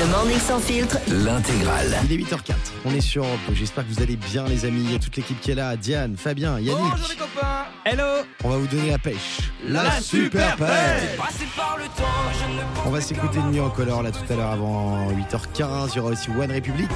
Le morning sans filtre. L'intégrale. Il est 8h04, on est sur Europe 2. J'espère que vous allez bien les amis, il y a toute l'équipe qui est là, Diane, Fabien, Yannick. Bonjour les copains Hello On va vous donner la pêche. La super pêche. Passé par le temps, je ne On va s'écouter Nuit en color là tout à l'heure avant 8h15. Il y aura aussi One Republic.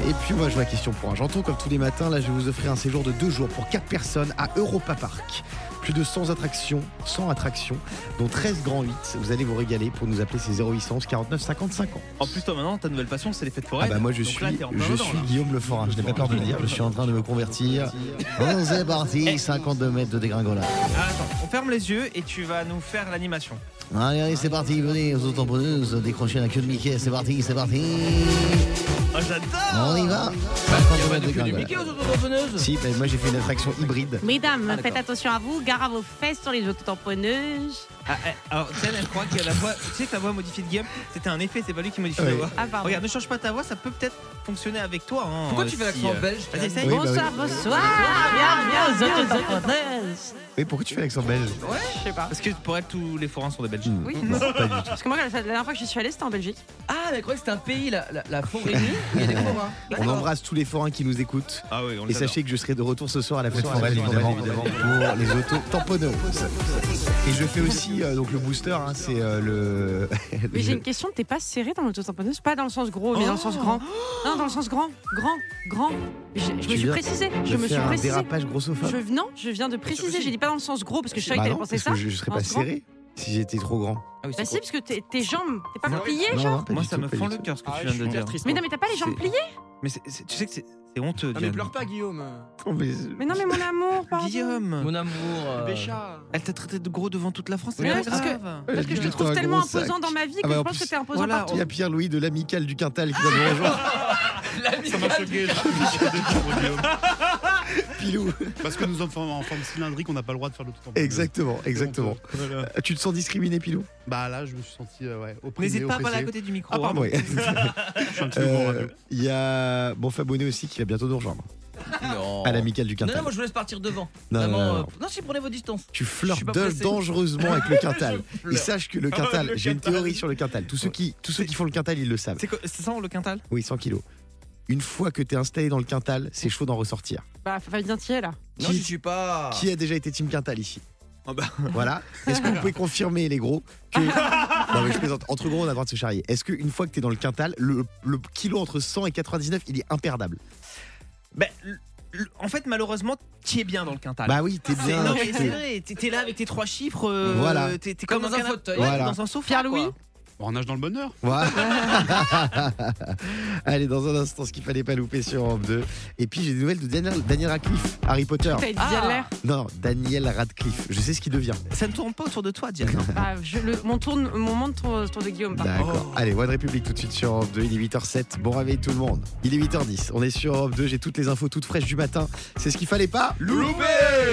Et puis on va jouer à question pour un janton comme tous les matins. Là je vais vous offrir un séjour de deux jours pour 4 personnes à Europa Park. Plus de 100 attractions, 100 attractions, dont 13 grands 8. Vous allez vous régaler pour nous appeler c'est 0800 49 50 50. En plus, toi maintenant, ta nouvelle passion, c'est les fêtes Ah foraines. bah moi je Donc suis, là, je dedans, suis là. Guillaume Le Forain, je n'ai pas peur de le dire, je suis en train de me convertir. On est parti, 52 mètres de dégringolade. Ah, attends, on ferme les yeux et tu vas nous faire l'animation. Allez, allez, c'est parti, venez aux autopreneuses, décrochez la queue de Mickey, c'est parti, c'est parti. Oh, j'adore On y va Il 52 y a pas mètres de de que du gringolade. Mickey aux autotamponneuses Si, mais moi j'ai fait une attraction hybride. Mesdames, Ah, faites attention à vous, gare à vos fesses sur les autotamponneuses. Ah, eh, Alors, Tiens, elle croit que la voix. Tu sais que la voix modifiée de Guillaume, c'était un effet, c'est pas lui qui modifie Ouais. la voix. Ah, pardon. Regarde, ne change pas ta voix, ça peut peut-être fonctionner avec toi. hein, Pourquoi euh, tu fais si, l'accent euh, belge. Oui, bah bonsoir, oui. bonsoir, bienvenue aux autotamponneuses. Oui, pourquoi tu fais l'accent belge? Je sais pas. Parce que pour elle, tous les forains sont des Belges. Oui. Non, pas du tout. Parce que moi, la la dernière fois que je suis allée, c'était en Belgique. Ah, mais je croyais que c'était un pays, la, la, où il y a des forains. On embrasse tous les forains qui nous écoutent. Ah oui, on Et adore. sachez que je serai de retour ce soir à la fête Soir à la foraine, fête évidemment, pour les autos tamponneuses. Et je fais aussi euh, donc le booster, hein, c'est euh, le. Mais j'ai une question, t'es pas serré dans l'autotamponneuse Pas dans le sens gros, mais dans le sens grand. Non, dans le sens grand, grand, grand. Je, je me suis viens précisé, je me suis faire un précisé. dérapage grossophobe? Je, non, je viens de préciser, j'ai dit pas dans le sens gros, parce que je savais Bah que t'allais penser ça. que je, je serais pas serré si j'étais trop grand. Ah oui, Bah c'est si, parce que t'es- tes jambes, t'es pas Non, genre non, pas Moi, ça tout, me fend le cœur ce que Ah, tu je viens de suis dire. Mais non, mais t'as pas les jambes pliées Mais c'est- c'est- tu sais que c'est c'est honteux, Ah, mais Diane. pleure pas, Guillaume. Oh, mais- Mais non, mais mon amour, pardon. Guillaume, Mon amour. euh, Béchat. elle t'a traité de gros devant toute la France. C'est Mais pas parce que- grave. Parce que je te trouve un tellement gros sac. imposant dans ma vie que Ah bah, je en pense plus, que t'es imposant voilà, partout. Il y a Pierre-Louis de l'amical du Quintal qui va nous rejoindre. Ça m'a choqué. Pilou. Parce que nous sommes en forme cylindrique, on n'a pas le droit de faire le tout en Exactement, exactement. Voilà. Euh, Tu te sens discriminé, Pilou? Bah là, je me suis senti euh, ouais, opprimé. N'hésite pas à parler à côté du micro. Ah, pardon. hein. Ouais. Je suis un petit peu grand Euh. Il y a bon Fabonné aussi qui va bientôt nous rejoindre Non. à l'amical du Non, Quintal. non, moi je vous laisse partir devant. Non, non, non, euh, non. non, si, prenez vos distances. Tu flirtes dangereusement avec le Quintal. Et sache que le Quintal, Le j'ai une Quintal. théorie sur le Quintal. Tous ceux qui, tous ceux qui font le Quintal, ils le savent. C'est quoi- c'est ça le quintal? Oui, 100 kilos. Une fois que t'es installé dans le Quintal, c'est chaud d'en ressortir. Bah, Fabien Thier, là. Non, je suis pas. Qui a déjà été Team Quintal ici Ah bah. Voilà. Est-ce que vous pouvez confirmer, les gros, que. Non, mais je plaisante. Entre gros, on a le droit de se charrier. Est-ce qu'une fois que t'es dans le Quintal, le, le kilo entre 100 et 99, il est imperdable Ben, l- l- en fait, malheureusement, tu es bien dans le quintal. Bah oui, t'es bien. non, mais t'es- c'est vrai, t'es t'es là avec tes trois chiffres. euh, Voilà. T'es t'es Comme comme, dans un fauteuil. Ouais, Voilà. dans un sofa. Pierre-Louis quoi. On nage dans le bonheur. Voilà. Allez, dans un instant, ce qu'il fallait pas louper sur Europe 2. Et puis, j'ai des nouvelles de Daniel, Daniel Radcliffe, Harry Potter. T'as dit Ah. Non, Daniel Radcliffe. Je sais ce qu'il devient. Ça ne tourne pas autour de toi, Diane. Bah, je, le, mon, tourne, mon monde tourne autour de Guillaume. pardon. D'accord. Allez, One République tout de suite sur Europe 2. Il est 8h07. Bon réveil tout le monde. Il est 8h10. On est sur Europe 2. J'ai toutes les infos toutes fraîches du matin. C'est ce qu'il fallait pas Loupé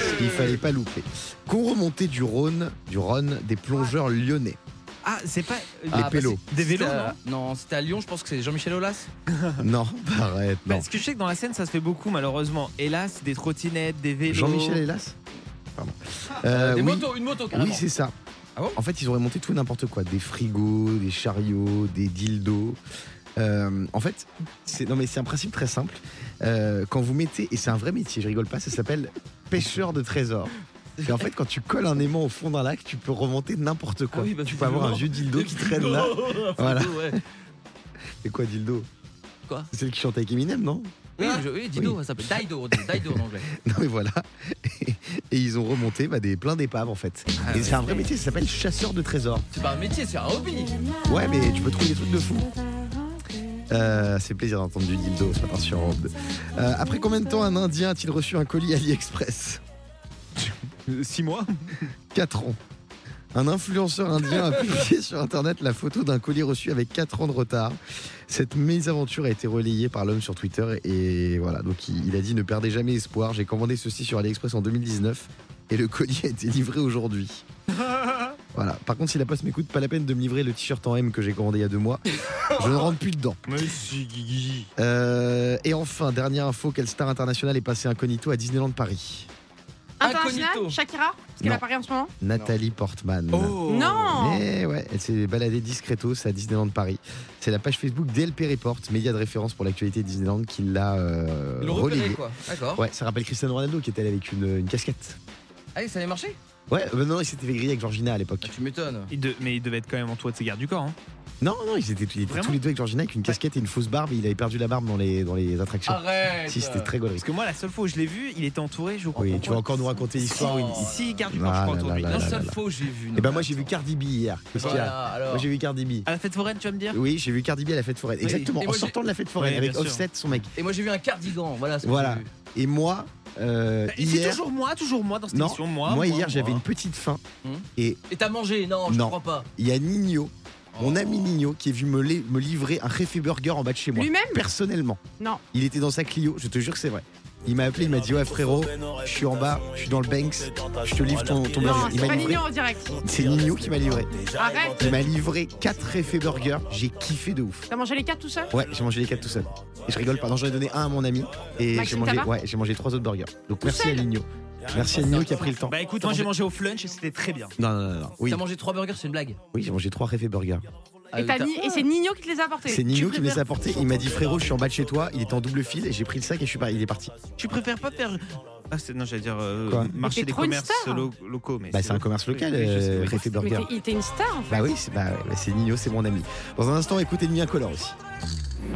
Ce qu'il fallait pas louper. Qu'on remontait du Rhône, du Rhône, des plongeurs lyonnais? Ah, c'est pas. Les bah, pélos. c'est- Des vélos, c'était à- Non, c'était à Lyon, je pense que c'est Jean-Michel Aulas. Non, arrête, non. Parce que je sais que dans la scène, ça se fait beaucoup, malheureusement. Hélas, des trottinettes, des vélos. Jean-Michel Hélas? Pardon. Euh, Des oui. motos, une moto carrément. Oui, c'est ça. Ah bon? En fait, ils auraient monté tout et n'importe quoi. Des frigos, des chariots, des dildos. Euh, en fait, c'est non mais c'est un principe très simple. Euh, quand vous mettez et c'est un vrai métier, je rigole pas, ça s'appelle pêcheur de trésors. Et en fait, quand tu colles un aimant au fond d'un lac, tu peux remonter n'importe quoi. Ah oui, bah, tu peux avoir un vieux dildo qui traîne là. Voilà. Ouais. Et quoi, dildo? Quoi? C'est celle qui chante avec Eminem, non? Oui, je- oui, Dido, ça s'appelle Dido, Dido en anglais. Non mais voilà. Et, et ils ont remonté bah, des plein d'épaves en fait. Ah et ouais. c'est un vrai métier, ça s'appelle chasseur de trésors. C'est pas un métier, c'est un hobby. Ouais, mais tu peux trouver des trucs de fou. Euh, c'est plaisir d'entendre du dildo ce matin sur Europe 2. Euh, après combien de temps un Indien a-t-il reçu un colis AliExpress? 6 mois 4 ans. Un influenceur indien a publié sur internet la photo d'un colis reçu avec 4 ans de retard. Cette mésaventure a été relayée par l'homme sur Twitter et voilà, donc il, a dit ne perdez jamais espoir, j'ai commandé ceci sur AliExpress en 2019 et le colis a été livré aujourd'hui. Voilà. Par contre, si la poste m'écoute, pas la peine de me livrer le t-shirt en M que j'ai commandé il y a deux mois. Je ne rentre plus dedans. Euh, et enfin, dernière info, quelle star internationale est passée incognito à Disneyland Paris? International. Shakira Parce qu'elle apparaît en ce moment Nathalie Portman. Oh Non Eh Ouais, elle s'est baladée discretos à Disneyland Paris. C'est la page Facebook DLP Report, média de référence pour l'actualité de Disneyland, qui l'a euh, Ils l'ont repéré relayé. quoi. D'accord. Ouais, ça rappelle Cristiano Ronaldo qui était allé avec une, une casquette. Ah, ça avait marché Ouais, euh, non, il s'était fait griller avec Georgina à l'époque. Ah, Tu m'étonnes. Il de- Mais il devait être quand même entouré de ses gardes du corps. hein. Non, non, ils étaient, ils étaient Vraiment tous les deux avec Georgina avec une casquette et une fausse barbe et il avait perdu la barbe dans les, dans les attractions. Arrête si, c'était très gaulerie. Parce que moi, la seule fois où je l'ai vu, il était entouré, je crois. Oui, tu vas encore nous raconter l'histoire. où il-. Si, du corps, Ah je crois, là autour de lui. là La là seule là. fois où j'ai vu. Eh ben moi j'ai vu Cardi B hier. Qu'est-ce qu'il y a alors. Moi j'ai vu Cardi B. À la fête foraine, tu vas me dire Oui, j'ai vu Cardi B à la fête foraine. Exactement, Et en moi, j'ai- sortant de la fête foraine Oui, avec bien sûr. Offset, son mec. Et moi j'ai vu un cardigan. Voilà ce que Voilà. j'ai vu. Et moi, euh, Et c'est hier, toujours moi, toujours moi dans cette Non, émission. Moi, moi, hier j'avais une petite faim Hum. et Et t'as mangé Non, je Non. crois pas. il y a Nino, mon ami Nino, qui est venu me, li- me livrer un Réfé Burger en bas de chez moi. Lui-même Personnellement. Non. Il était dans sa Clio, je te jure que c'est vrai. Il m'a appelé, il m'a dit Ouais, frérot, je suis en bas, je suis dans le Banks, je te livre ton, ton burger. C'est pas livré. Nino en direct. C'est Nino qui m'a livré. Arrête. Il m'a livré 4 Réfé Burger. J'ai kiffé de ouf. T'as mangé les quatre tout seul? Ouais, j'ai mangé les 4 tout seul. Et je rigole pas. Non, j'en ai donné un à mon ami. Et j'ai mangé, ouais, j'ai mangé trois autres burgers. Donc merci à Nino. Merci à Nino qui a pris le temps. Bah écoute, moi j'ai mangé au flunch et c'était très bien. Non, non, non, non. Oui, T'as mangé trois burgers, c'est une blague. oui j'ai mangé trois Réfé Burger. Ah, Et, t'as c'est Nino qui te les a apportés. C'est Nino Tu qui me les a apportés. Il m'a dit frérot, je suis en bas de chez toi. Il était en double fil et j'ai pris le sac et je suis pas. Il est parti. Tu préfères pas faire. Ah, c'est- non, j'allais dire euh, Quoi marché Mais t'es des trop une commerces star. lo- locaux. Mais Bah, c'est un commerce local, Oui, oui, je sais, euh, oui. Réfé Mais Burger. t'es- il- t'es une star en fait. Bah oui, c'est bah, ouais, bah, c'est Nino, c'est mon ami. Dans un instant, écoutez Nuit Incolore aussi.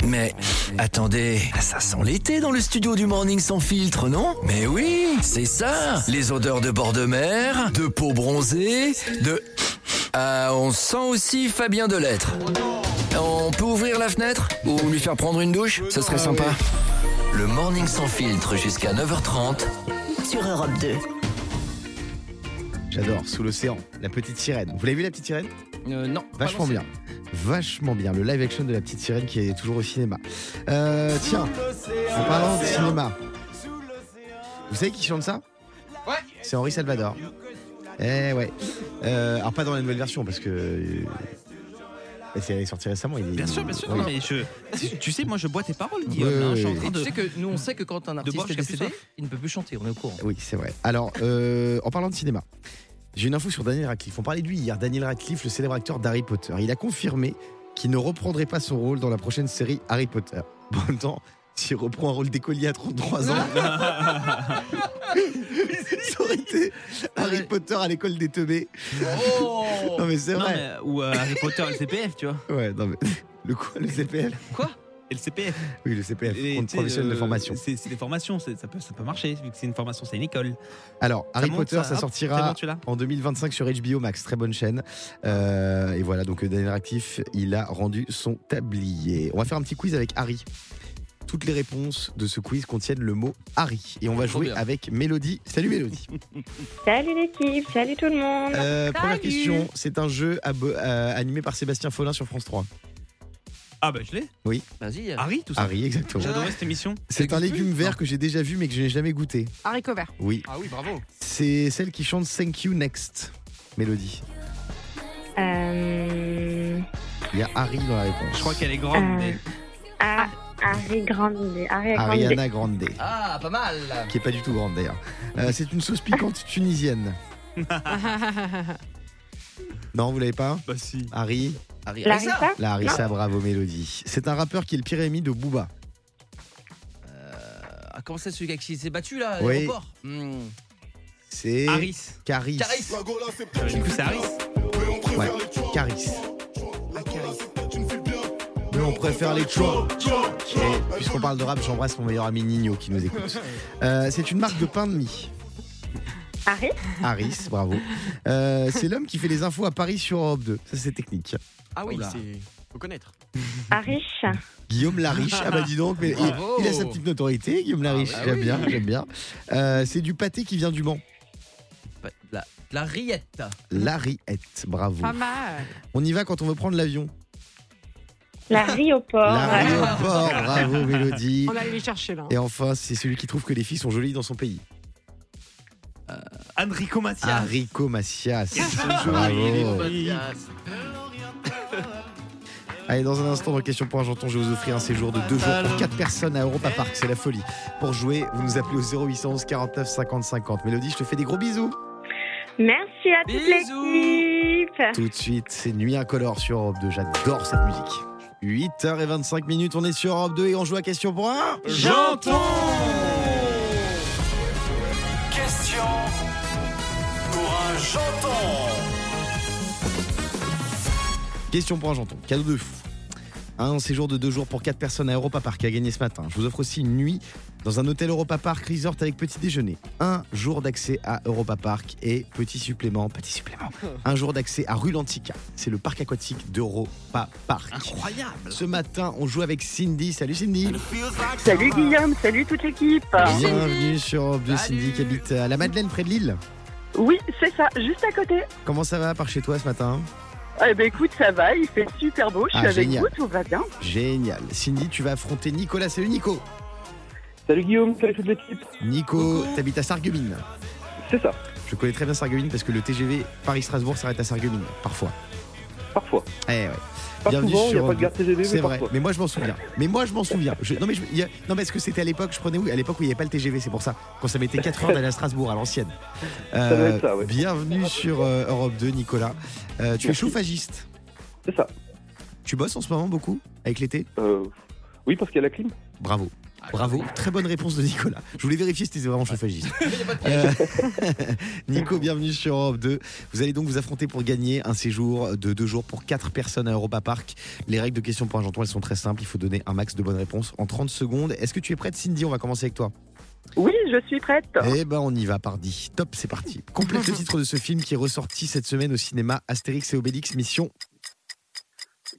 Mais attendez, ça sent l'été dans le studio du Morning sans filtre, non? Mais oui, c'est ça Les odeurs de bord de mer, de peau bronzée, de... Ah, on sent aussi Fabien Delettre. On peut ouvrir la fenêtre Ou lui faire prendre une douche? Ce serait sympa. Le Morning sans filtre jusqu'à 9h30. Sur Europe 2. J'adore, sous l'océan, la petite sirène. Vous l'avez vu la petite sirène? Euh, non. Vachement bien. Vachement bien. Le live action de la petite sirène qui est toujours au cinéma. Euh, tiens, en parlant de cinéma, vous savez qui chante ça? Ouais. C'est Henri Salvador. Eh ouais. Euh, alors pas dans la nouvelle version parce que. euh, c'est sorti récemment. Il est, Bien sûr, bien sûr. Non, mais je... tu- Tu sais, moi je bois tes paroles, Guillaume. Oui, hein, oui, je suis en oui. train Et tu sais que nous on sait que quand un artiste boire est décédé, il ne peut plus chanter, on est au courant. Oui, c'est vrai. Alors, euh, en parlant de cinéma, j'ai une info sur Daniel Radcliffe. On parlait de lui hier. Daniel Radcliffe, le célèbre acteur d'Harry Potter. Il a confirmé qu'il ne reprendrait pas son rôle dans la prochaine série Harry Potter. Bon, en même temps, s'il reprend un rôle d'écolier à 33 ans, ça aurait été Harry Potter à l'école des teubés. Oh Non, mais c'est Non, vrai. mais- ou euh, Harry Potter et le CPF, tu vois. Ouais, non, mais. Le quoi Le CPL Quoi? Et le CPF. Oui, le CPF, Et, compte professionnel de euh, formation. C'est c'est des formations, c'est- ça peut, ça peut marcher, vu que c'est une formation, c'est une école. Alors, Harry monte, Potter, ça, hop, sortira bon, en 2025 sur HBO Max, très bonne chaîne. Euh, et voilà, donc euh, Daniel Radcliffe, il a rendu son tablier. On va faire un petit quiz avec Harry. Toutes les réponses de ce quiz contiennent le mot Harry. Et on va jouer bien. avec Mélodie. Salut Mélodie. Salut l'équipe, salut tout le monde. Euh, première question, c'est un jeu euh, animé par Sébastien Follin sur France 3. Ah bah je l'ai. Vas-y. Harry, tout ça. Harry, exactement. J'adorais cette émission. C'est un légume plus vert que j'ai déjà vu mais que je n'ai jamais goûté. Haricot vert. Oui, Ah oui, bravo. c'est celle qui chante Thank You Next. Mélodie. Euh, Il y a Harry dans la réponse. Je crois qu'elle est grande. Euh, mais- ah, Harry Grande. Harry Grande. Ariana Grande. Ah, pas mal. qui est pas du tout grande d'ailleurs. Euh, c'est une sauce piquante tunisienne. Non, vous l'avez pas Bah si. Harry Larissa Harissa. La Harissa, bravo Mélodie. C'est un rappeur qui est le pire ennemi de Booba. Ah, comment c'est celui qui s'est battu là à Oui. l'aéroport? Hmm. C'est Harris. Caris. Caris. Du coup, c'est Harris. Ouais, Caris. Nous, on préfère les choix. Et puisqu'on parle de rap, j'embrasse mon meilleur ami Nino qui nous écoute. Euh, c'est une marque de pain de mie. Harry Harris, bravo. Euh, c'est l'homme qui fait les infos à Paris sur Europe 2. Ça, c'est technique. Ah oui, Oula. c'est. Faut connaître. Harry Guillaume Lariche, ah bah dis donc, mais il, Bravo. il a sa petite notoriété, Guillaume Lariche, bah j'aime oui. bien, j'aime bien. Euh, c'est du pâté qui vient du Mans. La, la rillette. Lariette, bravo. Pas mal. On y va quand on veut prendre l'avion. Larry au port. L'aéroport, bravo Mélodie. On allait les chercher là. Et enfin, c'est celui qui trouve que les filles sont jolies dans son pays. Enrico Macias. Enrico Macias. Bravo. Bravo. Allez, dans un instant, dans Question pour un janton, je vais vous offrir un séjour de deux jours pour quatre personnes à Europa Park. C'est la folie. Pour jouer, vous nous appelez au 0811 49 50 50. Mélodie, je te fais des gros bisous. Merci à toute Bisous. l'équipe. Tout de suite, c'est Nuit Incolore sur Europe 2. J'adore cette musique. 8h25 minutes, on est sur Europe 2 et on joue à question pour un. J'entends Question pour un janton. Question pour un janton. Cadeau de fou. Un séjour de deux jours pour quatre personnes à Europa Park à gagner ce matin. Je vous offre aussi une nuit dans un hôtel Europa Park Resort avec petit déjeuner. Un jour d'accès à Europa Park et petit supplément, petit supplément. Un jour d'accès à Rue Lantica. C'est le parc aquatique d'Europa Park. Incroyable Ce matin, on joue avec Cindy. Salut Cindy. Salut Guillaume, salut toute l'équipe. Bienvenue sur Europe 2 Cindy qui habite à la Madeleine près de Lille. Oui, c'est ça, juste à côté. Comment ça va par chez toi ce matin? Eh ben écoute, ça va, il fait super beau, je Ah, suis avec génial. vous, tout va bien. Génial. Cindy, tu vas affronter Nicolas. Salut Nico. Salut Guillaume, salut toute l'équipe. Nico, t'habites à Sarreguemines. C'est ça, Je connais très bien Sarreguemines parce que le TGV Paris-Strasbourg s'arrête à Sarreguemines, parfois. parfois. Eh ouais. Pas Bienvenue souvent, il n'y sur a pas de gare TGV, C'est mais vrai, parfois. mais moi je m'en souviens. Mais moi je m'en souviens. Je- non mais je- a- non mais est-ce que c'était à l'époque Je prenais où? À l'époque où il n'y avait pas le TGV, c'est pour ça. Quand ça mettait 4 heures d'aller à Strasbourg à l'ancienne. doit être ça, ouais. Bienvenue sur euh, Europe 2, Nicolas. Euh, tu es chauffagiste. C'est ça. Tu bosses en ce moment beaucoup avec l'été? Euh, oui, parce qu'il y a la clim. Bravo. Bravo, très bonne réponse de Nicolas. Je voulais vérifier si tu étais vraiment chauffagiste. Euh, Nico, bienvenue sur Europe 2. Vous allez donc vous affronter pour gagner un séjour de deux jours pour quatre personnes à Europa Park. Les règles de questions pour un janton, elles sont très simples. Il faut donner un max de bonnes réponses en 30 secondes. Est-ce que tu es prête, Cindy? On va commencer avec toi. Oui, je suis prête. Eh ben, on y va, pardi. Top, c'est parti. Complète le titre de ce film qui est ressorti cette semaine au cinéma Astérix et Obélix Mission.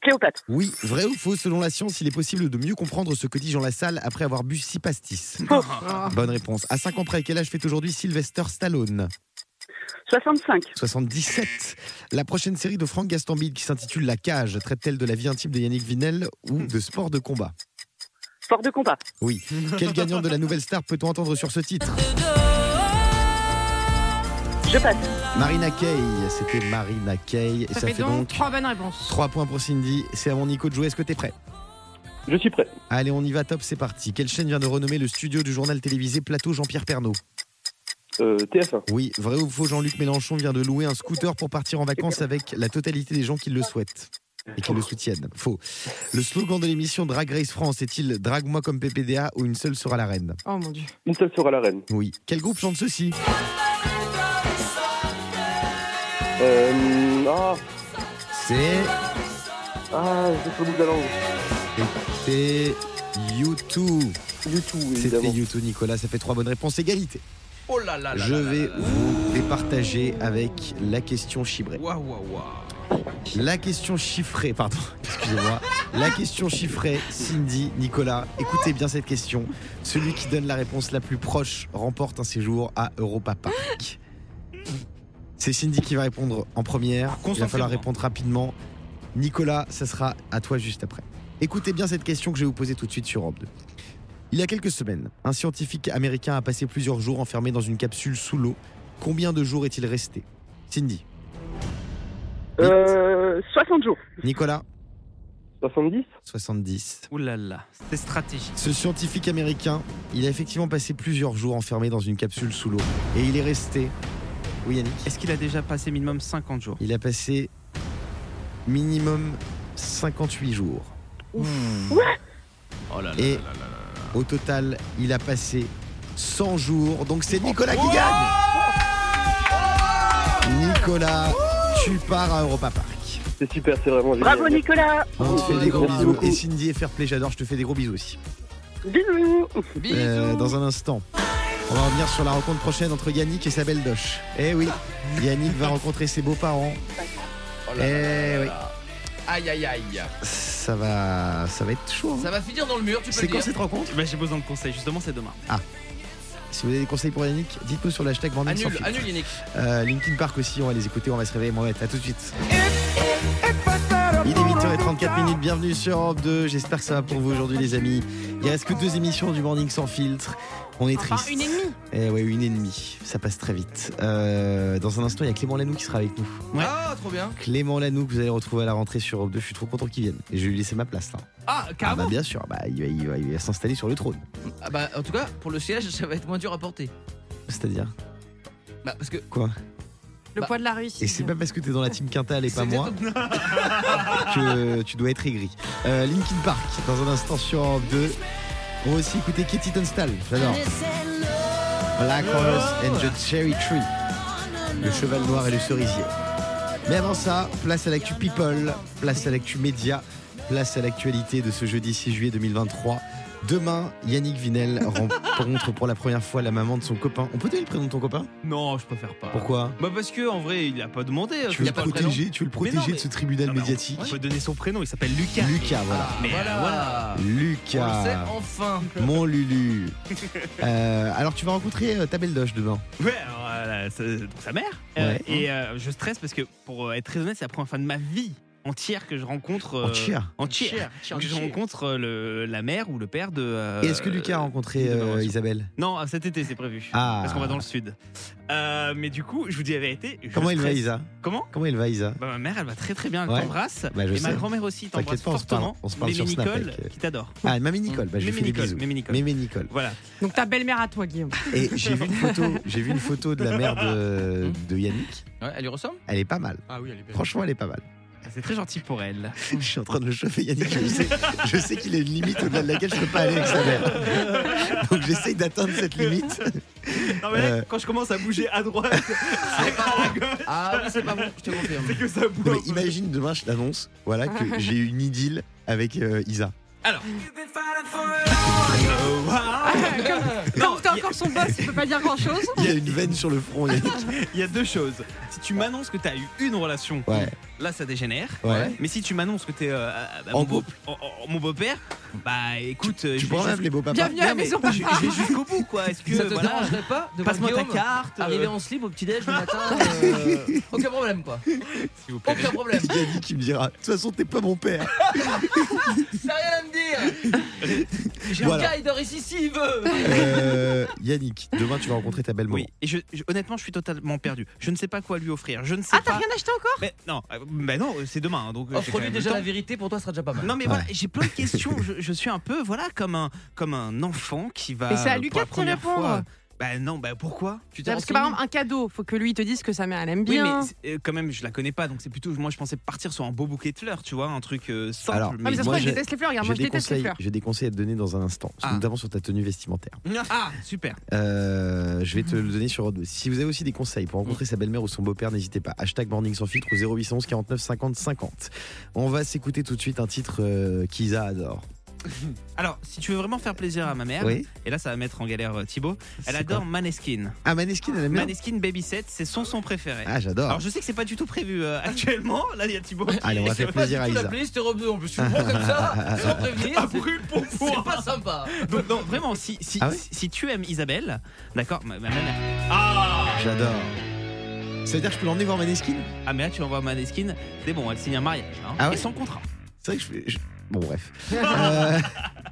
Cléopâtre. Oui, vrai ou faux Selon la science, il est possible de mieux comprendre ce que dit Jean Lassalle après avoir bu six pastis. Bonne réponse. À 5 ans près, quel âge fait aujourd'hui Sylvester Stallone? 65. 77. La prochaine série de Franck Gastambide qui s'intitule La Cage traite-t-elle de la vie intime de Yannick Vinel ou de sport de combat? Fort de combat. Oui. Quel gagnant de la nouvelle star peut-on entendre sur ce titre? Je passe. Marina Kaye. C'était Marina Kaye. Et Ça, fait, donc trois bonnes réponses. 3 points pour Cindy. C'est à mon Nico de jouer. Est-ce que t'es prêt? Je suis prêt. Allez, on y va, top, c'est parti. Quelle chaîne vient de renommer le studio du journal télévisé Plateau Jean-Pierre Pernaud? Euh, TF1. Oui, vrai ou faux, Jean-Luc Mélenchon vient de louer un scooter pour partir en vacances avec la totalité des gens qui le souhaitent et qui le soutiennent. Faux. Le slogan de l'émission Drag Race France est-il Drague-moi comme PPDA ou une seule sera la reine Oh mon dieu. Une seule sera la reine. Oui. Quel groupe chante ceci? Euh, ah, C'est. ah, j'ai fait le bout de la langue. U2. Du tout, C'était. U2, Nicolas. Ça fait trois bonnes réponses. Égalité. Oh là là là Je vais là là. vous départager avec la question chibrée. Waouh, waouh, waouh. La question chiffrée, pardon, excusez-moi. La question chiffrée, Cindy, Nicolas, écoutez bien cette question. Celui qui donne la réponse la plus proche remporte un séjour à Europa Park. C'est Cindy qui va répondre en première. Il va falloir répondre rapidement. Nicolas, ça sera à toi juste après. Écoutez bien cette question que je vais vous poser tout de suite sur Europe 2. Il y a quelques semaines, un scientifique américain a passé plusieurs jours enfermé dans une capsule sous l'eau. Combien de jours est-il resté? Cindy, Euh, 60 jours. Nicolas, 70 70. Ouh là là, c'est stratégique. Ce scientifique américain, il a effectivement passé plusieurs jours enfermé dans une capsule sous l'eau. Et il est resté. Oui, Yannick Est-ce qu'il a déjà passé minimum 50 jours? Il a passé minimum 58 jours. Oh là là Et- là là là là. Au total, il a passé 100 jours. Donc c'est Nicolas qui gagne Nicolas, tu pars à Europa Park. C'est super, c'est vraiment génial. Bravo Nicolas. On te fait des gros bisous. beaucoup. Et Cindy et Fair Play, j'adore, je te fais des gros bisous aussi. Bisous. Bisous. Euh, dans un instant. On va revenir sur la rencontre prochaine entre Yannick et sa belle Doche. Eh oui, Yannick va rencontrer ses beaux-parents. Oh là là Eh oui. Aïe aïe aïe. Ça va, ça va être chaud. hein. Ça va finir dans le mur, tu peux C'est quand cette rencontre? Bah, J'ai besoin de conseils, justement, c'est demain. Si vous avez des conseils pour Yannick, dites-nous sur l'hashtag sans Annule, annule Yannick. Euh, Linkin Park aussi, on va les écouter, on va se réveiller. Moi, à tout de suite. Il est 8h34 minutes, bienvenue sur Europe 2. J'espère que ça va pour vous aujourd'hui, les amis. Il reste que deux émissions du Morning sans filtre. On est Enfin, triste. une et demie. Eh ouais, une et demie. Ça passe très vite. Euh, dans un instant, il y a Clément Lanoux qui sera avec nous. Ouais. Ah, trop bien. Clément Lanoux que vous allez retrouver à la rentrée sur Europe 2. Je suis trop content qu'il vienne. Et je vais lui laisser ma place là. Ah, Ah carrément. bah bien sûr, bah, il va, il va- il va s'installer sur le trône. Ah bah, en tout cas, pour le siège, ça va être moins dur à porter. C'est-à-dire? Bah, parce que. Quoi? Le Bah, poids de la réussite. Et c'est pas parce que t'es dans la team Quintal et pas moi que tu dois être aigri. Euh, Linkin Park, dans un instant sur Europe 2. On va aussi écouter Katie Tunstall, j'adore. Black Horse and the Cherry Tree. Le cheval noir et le cerisier. Mais avant ça, place à l'actu People, place à l'actu Média, place à l'actualité de ce jeudi 6 juillet 2023. Demain, Yannick Vinel rencontre pour la première fois la maman de son copain. On peut donner le prénom de ton copain? Non, je préfère pas. Pourquoi? Bah parce que en vrai, il a pas demandé. tu veux, il le a pas protéger, tu veux le non, protéger de ce tribunal Non, on- médiatique On peut donner son prénom, il s'appelle Lucas. Lucas, voilà. Mais voilà. On le Lucas, sait enfin. mon Lulu. Euh, alors, tu vas rencontrer euh, ta belle doge demain. Ouais, alors, euh, sa mère. Euh, et je stresse parce que pour être très honnête, c'est la première fois de ma vie entière que je rencontre. euh, Entière Entière. Tiens, que je rencontre euh, le, la mère ou le père de. euh, Et est-ce que Lucas a rencontré euh. Isabelle? Non, ah, cet été c'est prévu. Ah. Parce qu'on va dans le sud. Euh, mais du coup, je vous dis la vérité. je Comment il va. Isa? Comment? Comment il va, Isa? Bah, Ma mère, elle va très très bien, elle Ouais. t'embrasse. Bah, et ma grand-mère aussi T'inquiète t'embrasse pas, on se parle- fortement. on se parle Mémé sur Snap Nicole, avec, qui t'adore. Ah, Mamie Nicole, bah, je lui Mémé Nicole, bisous. Mémé Nicole. Mémé Nicole. Voilà. Donc ta belle-mère à toi, Guillaume. Et j'ai vu une photo, j'ai vu une photo de la mère de, de Yannick. Ouais, elle lui ressemble? Elle est pas mal. Ah oui, elle est. Franchement, elle est pas mal. C'est très gentil pour elle. Je suis en train de le chauffer, Yannick. Je sais, je sais qu'il a une limite au-delà de laquelle je peux pas aller avec sa mère. Donc j'essaye d'atteindre cette limite. Non, mais là, Euh. quand je commence à bouger à droite, à gauche, Ah oui, c'est pas bon, je te confirme. c'est que ça bouge. Non, mais imagine demain, je t'annonce, voilà que j'ai une idylle avec euh, Isa. Alors. Quand son boss, il peut pas dire grand-chose. Il y a une veine sur le front, Yannick. Il y a deux choses. Si tu m'annonces que tu as eu une relation, Ouais, là ça dégénère. ouais. Mais si tu m'annonces que t'es euh, euh, bah, En mon, beau, couple. en- en- mon beau-père, bah écoute, euh, Tu je vais juste- m'appeler beau-papa Bienvenue à la mais maison, papa. je vais jusqu'au bout quoi. Est-ce que Ça te voilà, dérangerait pas de voir passe-moi ta Guillaume carte. euh, Arriver en slip au petit-déj le matin euh, Aucun problème quoi. s'il vous plaît. Aucun problème. Yannick qui me dira, de toute façon, t'es pas mon père. T'as rien à me dire. J'ai Voilà. un gars, il dort ici s'il veut. Euh, Yannick, demain, tu vas rencontrer ta belle maman. Oui, et je, je- honnêtement, je suis totalement perdu. Je ne sais pas quoi lui offrir. Je ne sais Ah, t'as rien acheté encore? Mais non, euh, bah non, c'est demain. hein, Donc, euh, Offre-lui le déjà la vérité, pour toi, ce sera déjà pas mal. Non mais Ouais. voilà, j'ai plein de questions. je, je suis un peu voilà comme un comme un enfant qui va. Mais c'est à pour Lucas de répondre. fois- Bah non, bah pourquoi? Tu t'es Parce que par exemple, un cadeau, faut que lui te dise que sa mère elle aime Oui, bien. mais c'est- euh, quand même, je la connais pas, donc c'est plutôt. Moi, je pensais partir sur un beau bouquet de fleurs, tu vois, un truc euh, simple. Alors, Ah, mais ça se moi, trouve, j'ai- je déteste les fleurs. Regarde, J'ai moi je des, déteste les conseils, fleurs. j'ai des conseils à te donner dans un instant, Ah. notamment sur ta tenue vestimentaire. Ah, super. Euh, je vais te le donner sur Europe 2. Si vous avez aussi des conseils pour rencontrer sa belle-mère ou son beau-père, n'hésitez pas. Hashtag Morning sans filtre au 0811 49 50 50. On va s'écouter tout de suite un titre euh, qu'Isa adore. Alors, si tu veux vraiment faire plaisir à ma mère, Oui. et là, ça va mettre en galère euh, Thibaut. Elle C'est adore Maneskin. Ah, Maneskin, elle aime bien Maneskin Baby 7, c'est son son préféré. Ah, j'adore. Alors, je sais que c'est pas du tout prévu euh, actuellement. Là, il y a Thibaut. qui- Allez, on va faire Pas du plaisir à tout la Isa. playlist Europe 2 en plus. Tu prends comme ça, sans prévenir. Ah, c'est- pas sympa. Donc, non, vraiment, si, si, Ah ouais si, si tu aimes Isabelle, d'accord, ma, ma- ma- Ah J'adore. Ça veut dire que je peux l'emmener voir Maneskin? Ah, mais là, tu envoies Maneskin, c'est bon, elle signe un mariage. Hein, Ah ouais et sans contrat. C'est vrai que je fais. je- Bon, bref. Euh,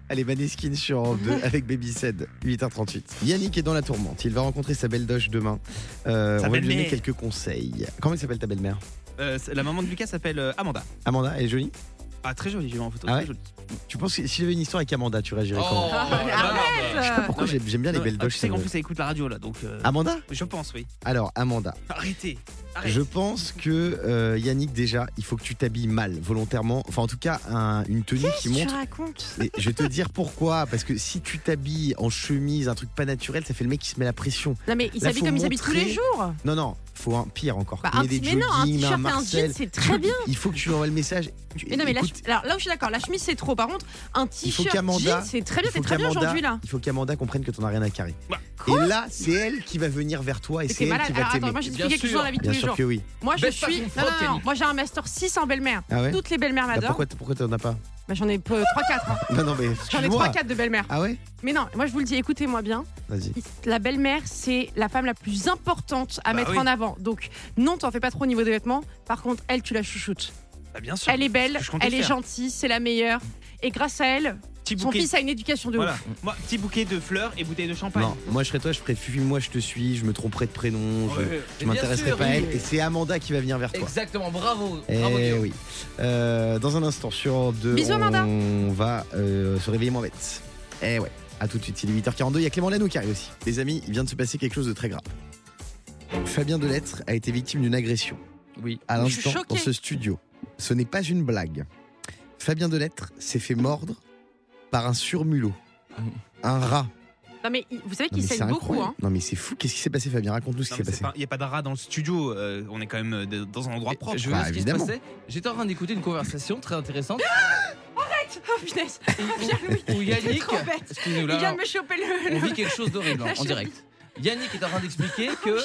allez, Maneskin sur Europe 2 avec Baby Said, 8h38. Yannick est dans la tourmente. Il va rencontrer sa belle doge demain. Euh, on va lui donner quelques conseils. Comment elle s'appelle ta belle-mère? Euh, la maman de Lucas s'appelle euh, Amanda. Amanda, elle est jolie? Ah, très jolie, j'ai vu en photo. Ah très. Tu penses que si j'avais une histoire avec Amanda, tu réagirais comment Oh, mais arrête Je sais pas pourquoi j'aime j'aime bien les belles ah, doges. Tu sais ça qu'en plus, elle écoute la radio là, donc. euh, Amanda Je pense, oui. Alors, Amanda, Arrêtez. Arrête. je pense que euh, Yannick, déjà, il faut que tu t'habilles mal, volontairement. Enfin, en tout cas, un- une tenue qui Qu'est-ce que tu montre. racontes? Je vais te dire pourquoi. Parce que si tu t'habilles en chemise, un truc pas naturel, ça fait le mec qui se met la pression. Non, mais il Là, s'habille faut comme il s'habille tous les jours. Non, non, faut un pire encore. Bah, un des mais non, un t-shirt et un Marcel. jean, c'est très bien. Il faut que tu lui envoies le message. Mais non, mais la écoute, chemise- alors là où je suis d'accord, la chemise c'est trop. Par contre, un il faut t-shirt qu'Amanda. jean, c'est très bien, il faut c'est très bien qu'Amanda- aujourd'hui là. Il faut qu'Amanda comprenne que t'en as rien à carrer. Bah, et là, c'est elle qui va venir vers toi et c'est elle malade. qui va Alors attends, t'aimer. moi j'ai quelque chose dans la vie de Bien tous les sûr jours. que oui. Moi je suis. moi j'ai un master 6 en belle-mère. Ah ouais Toutes les belles-mères Bah, m'adorent. Pourquoi t'en as pas Bah, j'en ai 3-4. Non, non, mais. J'en ai excuse-moi. 3-4 de belles-mères. Ah ouais Mais non, moi je vous le dis, écoutez-moi bien. Vas-y. La belle-mère, c'est la femme la plus importante à Bah mettre oui. en avant. Donc, non, t'en fais pas trop au niveau des vêtements. Par contre, elle, tu la chouchoutes. Bah, bien sûr. Elle est belle, je comptais elle est faire. gentille, c'est la meilleure. Et grâce à elle, Petit son bouquet. fils a une éducation de Voilà. ouf. Moi, petit bouquet de fleurs et bouteille de champagne. Non, moi je serais toi, je ferais Fufu, moi je te suis, je me tromperais de prénom, je, Ouais. je Mais bien m'intéresserais sûr, pas à oui. elle. Et c'est Amanda qui va venir vers toi. Exactement, bravo. Eh Bravo, Guillaume. oui. Euh, dans un instant, sur Europe 2, Bisous, on Amanda. va euh, se réveiller moins bête. Eh ouais, à tout de suite, il est 8h42. Il y a Clément Lanoux qui arrive aussi. Les amis, il vient de se passer quelque chose de très grave. Fabien Delettre a été victime d'une agression. Oui. À Je suis l'instant, choquée. dans ce studio. Ce n'est pas une blague. Fabien Delettre s'est fait mordre par un surmulot. Un rat. Non, mais vous savez qu'il saigne beaucoup. incroyable. Hein. Non mais c'est fou. Qu'est-ce qui s'est passé Fabien? Raconte-nous ce qui s'est passé. Il n'y a pas de rat dans le studio. euh, on est quand même euh, de- dans un endroit propre. Je Bah, vois ce qui se évidemment. passait? J'étais en train d'écouter une conversation très intéressante Oh punaise où Yannick. trop bête. Excusez-nous Il là. vient de me choper le. On le- vit quelque chose d'horrible hein, en direct. Yannick est en train d'expliquer que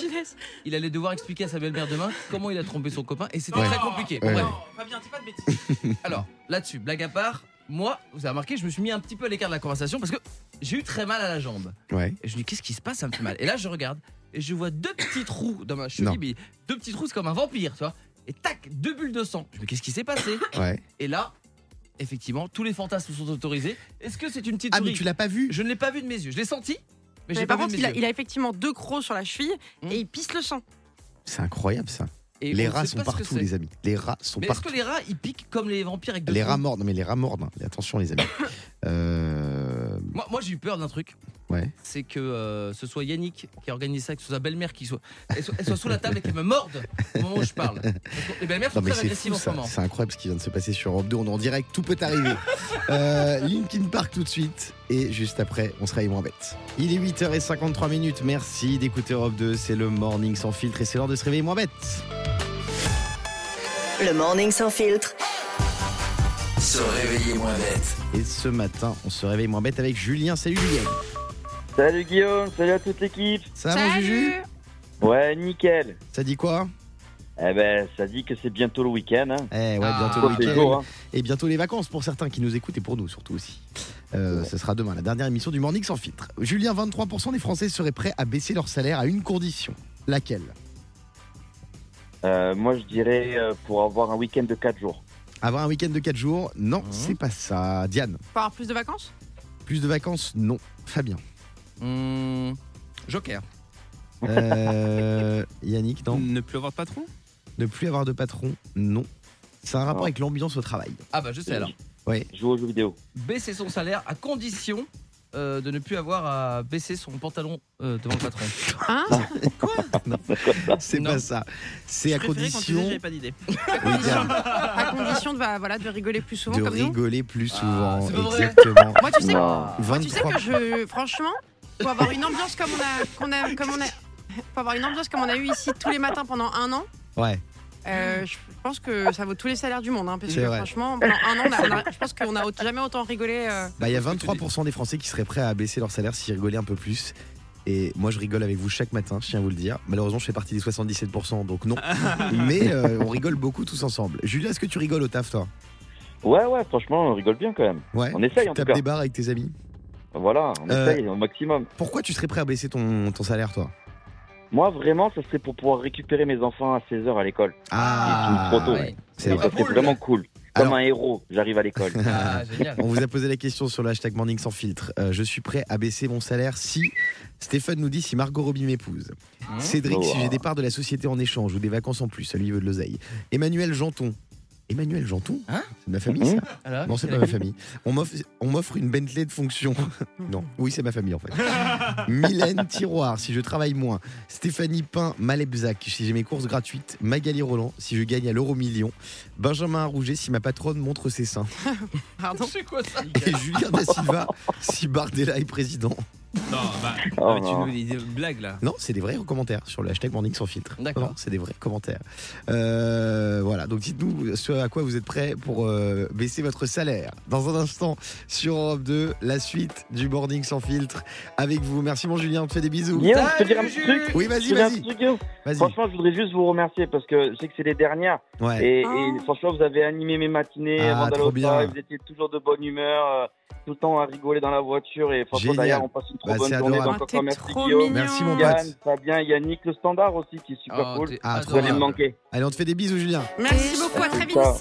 il allait devoir expliquer à sa belle-mère demain comment il a trompé son copain et c'était très compliqué. Ouais. Bref. Non, Fabien, dis pas de bêtises. Alors, là-dessus, blague à part, moi, vous avez remarqué, je me suis mis un petit peu à l'écart de la conversation parce que j'ai eu très mal à la jambe. Ouais. Et je me dis, qu'est-ce qui se passe? Ça me fait mal. Et là, je regarde et je vois deux petits trous dans ma cheville, mais deux petits trous, c'est comme un vampire, tu vois. Et tac, deux bulles de sang. Je me dis, qu'est-ce qui s'est passé? Ouais. Et là, effectivement, tous les fantasmes sont autorisés. Est-ce que c'est une petite Ah mais tu l'as pas vu Je ne l'ai pas vu de mes yeux. Je l'ai senti, mais par contre, il a, yeux. il a effectivement deux crocs sur la cheville Hmm. et il pisse le sang. C'est incroyable ça. Et les rats sont partout les amis. Les rats sont Mais est-ce partout. que les rats, ils piquent comme les vampires avec deux Les rats mordent, non, mais les rats mordent. hein. Attention les amis. Euh, Moi, moi j'ai eu peur d'un truc. Ouais. C'est que euh, ce soit Yannick qui organise ça, que ce soit sa belle-mère qui soit, elle soit, elle soit sous la table et qu'elle me morde au moment où je parle. Les belles-mères sont Non mais très c'est agressives en ce moment. C'est incroyable ce qui vient de se passer sur Europe 2. On est en direct, tout peut arriver. Euh, Linkin Park tout de suite. Et juste après, on se réveille moins bête. Il est 8h53 minutes. Merci d'écouter Europe 2. C'est le morning sans filtre et c'est l'heure de se réveiller moins bête. Le morning sans filtre. Se réveiller moins bête. Et ce matin, on se réveille moins bête avec Julien. Salut Julien. Salut Guillaume, salut à toute l'équipe. Ça va mon Juju? Ouais, nickel. Ça dit quoi? Eh ben, ça dit que c'est bientôt le week-end. Hein. Eh ouais, Ah. bientôt le week-end. hein. Et bientôt les vacances pour certains qui nous écoutent et pour nous surtout aussi. Euh, ce sera demain, la dernière émission du Morning sans filtre. Julien, 23% des Français seraient prêts à baisser leur salaire à une condition. Laquelle? Euh, moi, je dirais euh, pour avoir un week-end de 4 jours. Avoir un week-end de 4 jours Non, Mhm. c'est pas ça. Diane, Pour avoir plus de vacances? Plus de vacances Non. Fabien. Hum, Joker. Euh, Yannick, non. Ne plus avoir de patron? Ne plus avoir de patron Non. C'est un rapport Non. avec l'ambiance au travail. Ah bah je sais alors. Jouer aux jeux vidéo. Baisser son salaire à condition euh, de ne plus avoir à baisser son pantalon euh, devant le patron. Hein C'est Non. pas ça. C'est à Je préférais quand tu disais condition j'avais pas d'idée. oui, Diane, À condition de, bah, voilà, de rigoler plus souvent de comme nous. rigoler plus Ah, souvent. c'est pas vrai. Exactement. Moi, tu sais, moi, tu sais 23 que je. Franchement, pour avoir une ambiance comme on a. qu'on a- comme on a pour avoir une ambiance comme on a eu ici tous les matins pendant un an, Ouais. Euh, je pense que ça vaut tous les salaires du monde. hein, parce que vrai. franchement, pendant un an, on a- on a- je pense qu'on a au- jamais autant rigolé. euh, Bah, il y a 23% des Français qui seraient prêts à baisser leur salaire s'ils rigolaient un peu plus. Et moi, je rigole avec vous chaque matin, je tiens à vous le dire. Malheureusement, je fais partie des 77%, donc non. Mais euh, on rigole beaucoup tous ensemble. Julien, est-ce que tu rigoles au taf, toi? Ouais, ouais, franchement, on rigole bien quand même. Ouais. On essaye, tu en tout tapes cas. des barres avec tes amis? Voilà, on Euh, essaye au maximum. Pourquoi tu serais prêt à baisser ton, ton salaire, toi? Moi, vraiment, ça serait pour pouvoir récupérer mes enfants à 16h à l'école. Ah, trop tôt. ouais. c'est Et vrai. ça serait vraiment cool. Alors- Comme un héros, j'arrive à l'école. Ah génial. On vous a posé la question sur le hashtag Morning sans filtre. Euh, je suis prêt à baisser mon salaire si. Stéphane nous dit si Margot Robbie m'épouse. Hum. Cédric, Oh, si j'ai des parts de la société en échange ou des vacances en plus, ça lui veut de l'oseille. Emmanuel Janton. Emmanuel Janton Hein C'est de ma famille, ça Alors, Non, c'est pas ma ami famille. On m'offre on m'offre une Bentley de fonction. non, oui, c'est ma famille en fait. Mylène Tiroir, si je travaille moins. Stéphanie Pain, Malebzac, si j'ai mes courses gratuites. Magali Roland, si je gagne à l'euro million. Benjamin Rouget, si ma patronne montre ses seins. Pardon. C'est quoi ça Et Julien Da Silva, si Bardella est président. Non, bah, Oh, ah, mais tu non. nous dis des blagues là. Non, c'est des vrais commentaires sur le hashtag Morning sans filtre. D'accord. Non, c'est des vrais commentaires. Euh, voilà, donc dites-nous ce à quoi vous êtes prêts pour euh, baisser votre salaire. Dans un instant, sur Europe 2, la suite du Morning sans filtre avec vous. Merci mon Julien, on te fait des bisous. Guillaume, je peux dire un petit truc Oui, Je vas-y, vas-y. Franchement, je voudrais juste vous remercier parce que je sais que c'est les dernières. Ouais. Et, Oh. et franchement, vous avez animé mes matinées Ah, avant d'aller au travail. Vous étiez toujours de bonne humeur, euh, tout le temps à rigoler dans la voiture. Et franchement, d'ailleurs, on passe une trop Bah, bonne c'est journée. adorable. Donc, encore t'es merci, trop Guillaume. Merci, mon Yann. Fabien, Yannick, le standard aussi qui est super Oh, cool. Ah, Vous allez me manquer. Allez, on te fait des bisous, Julien. Merci beaucoup, à très vite. Ciao.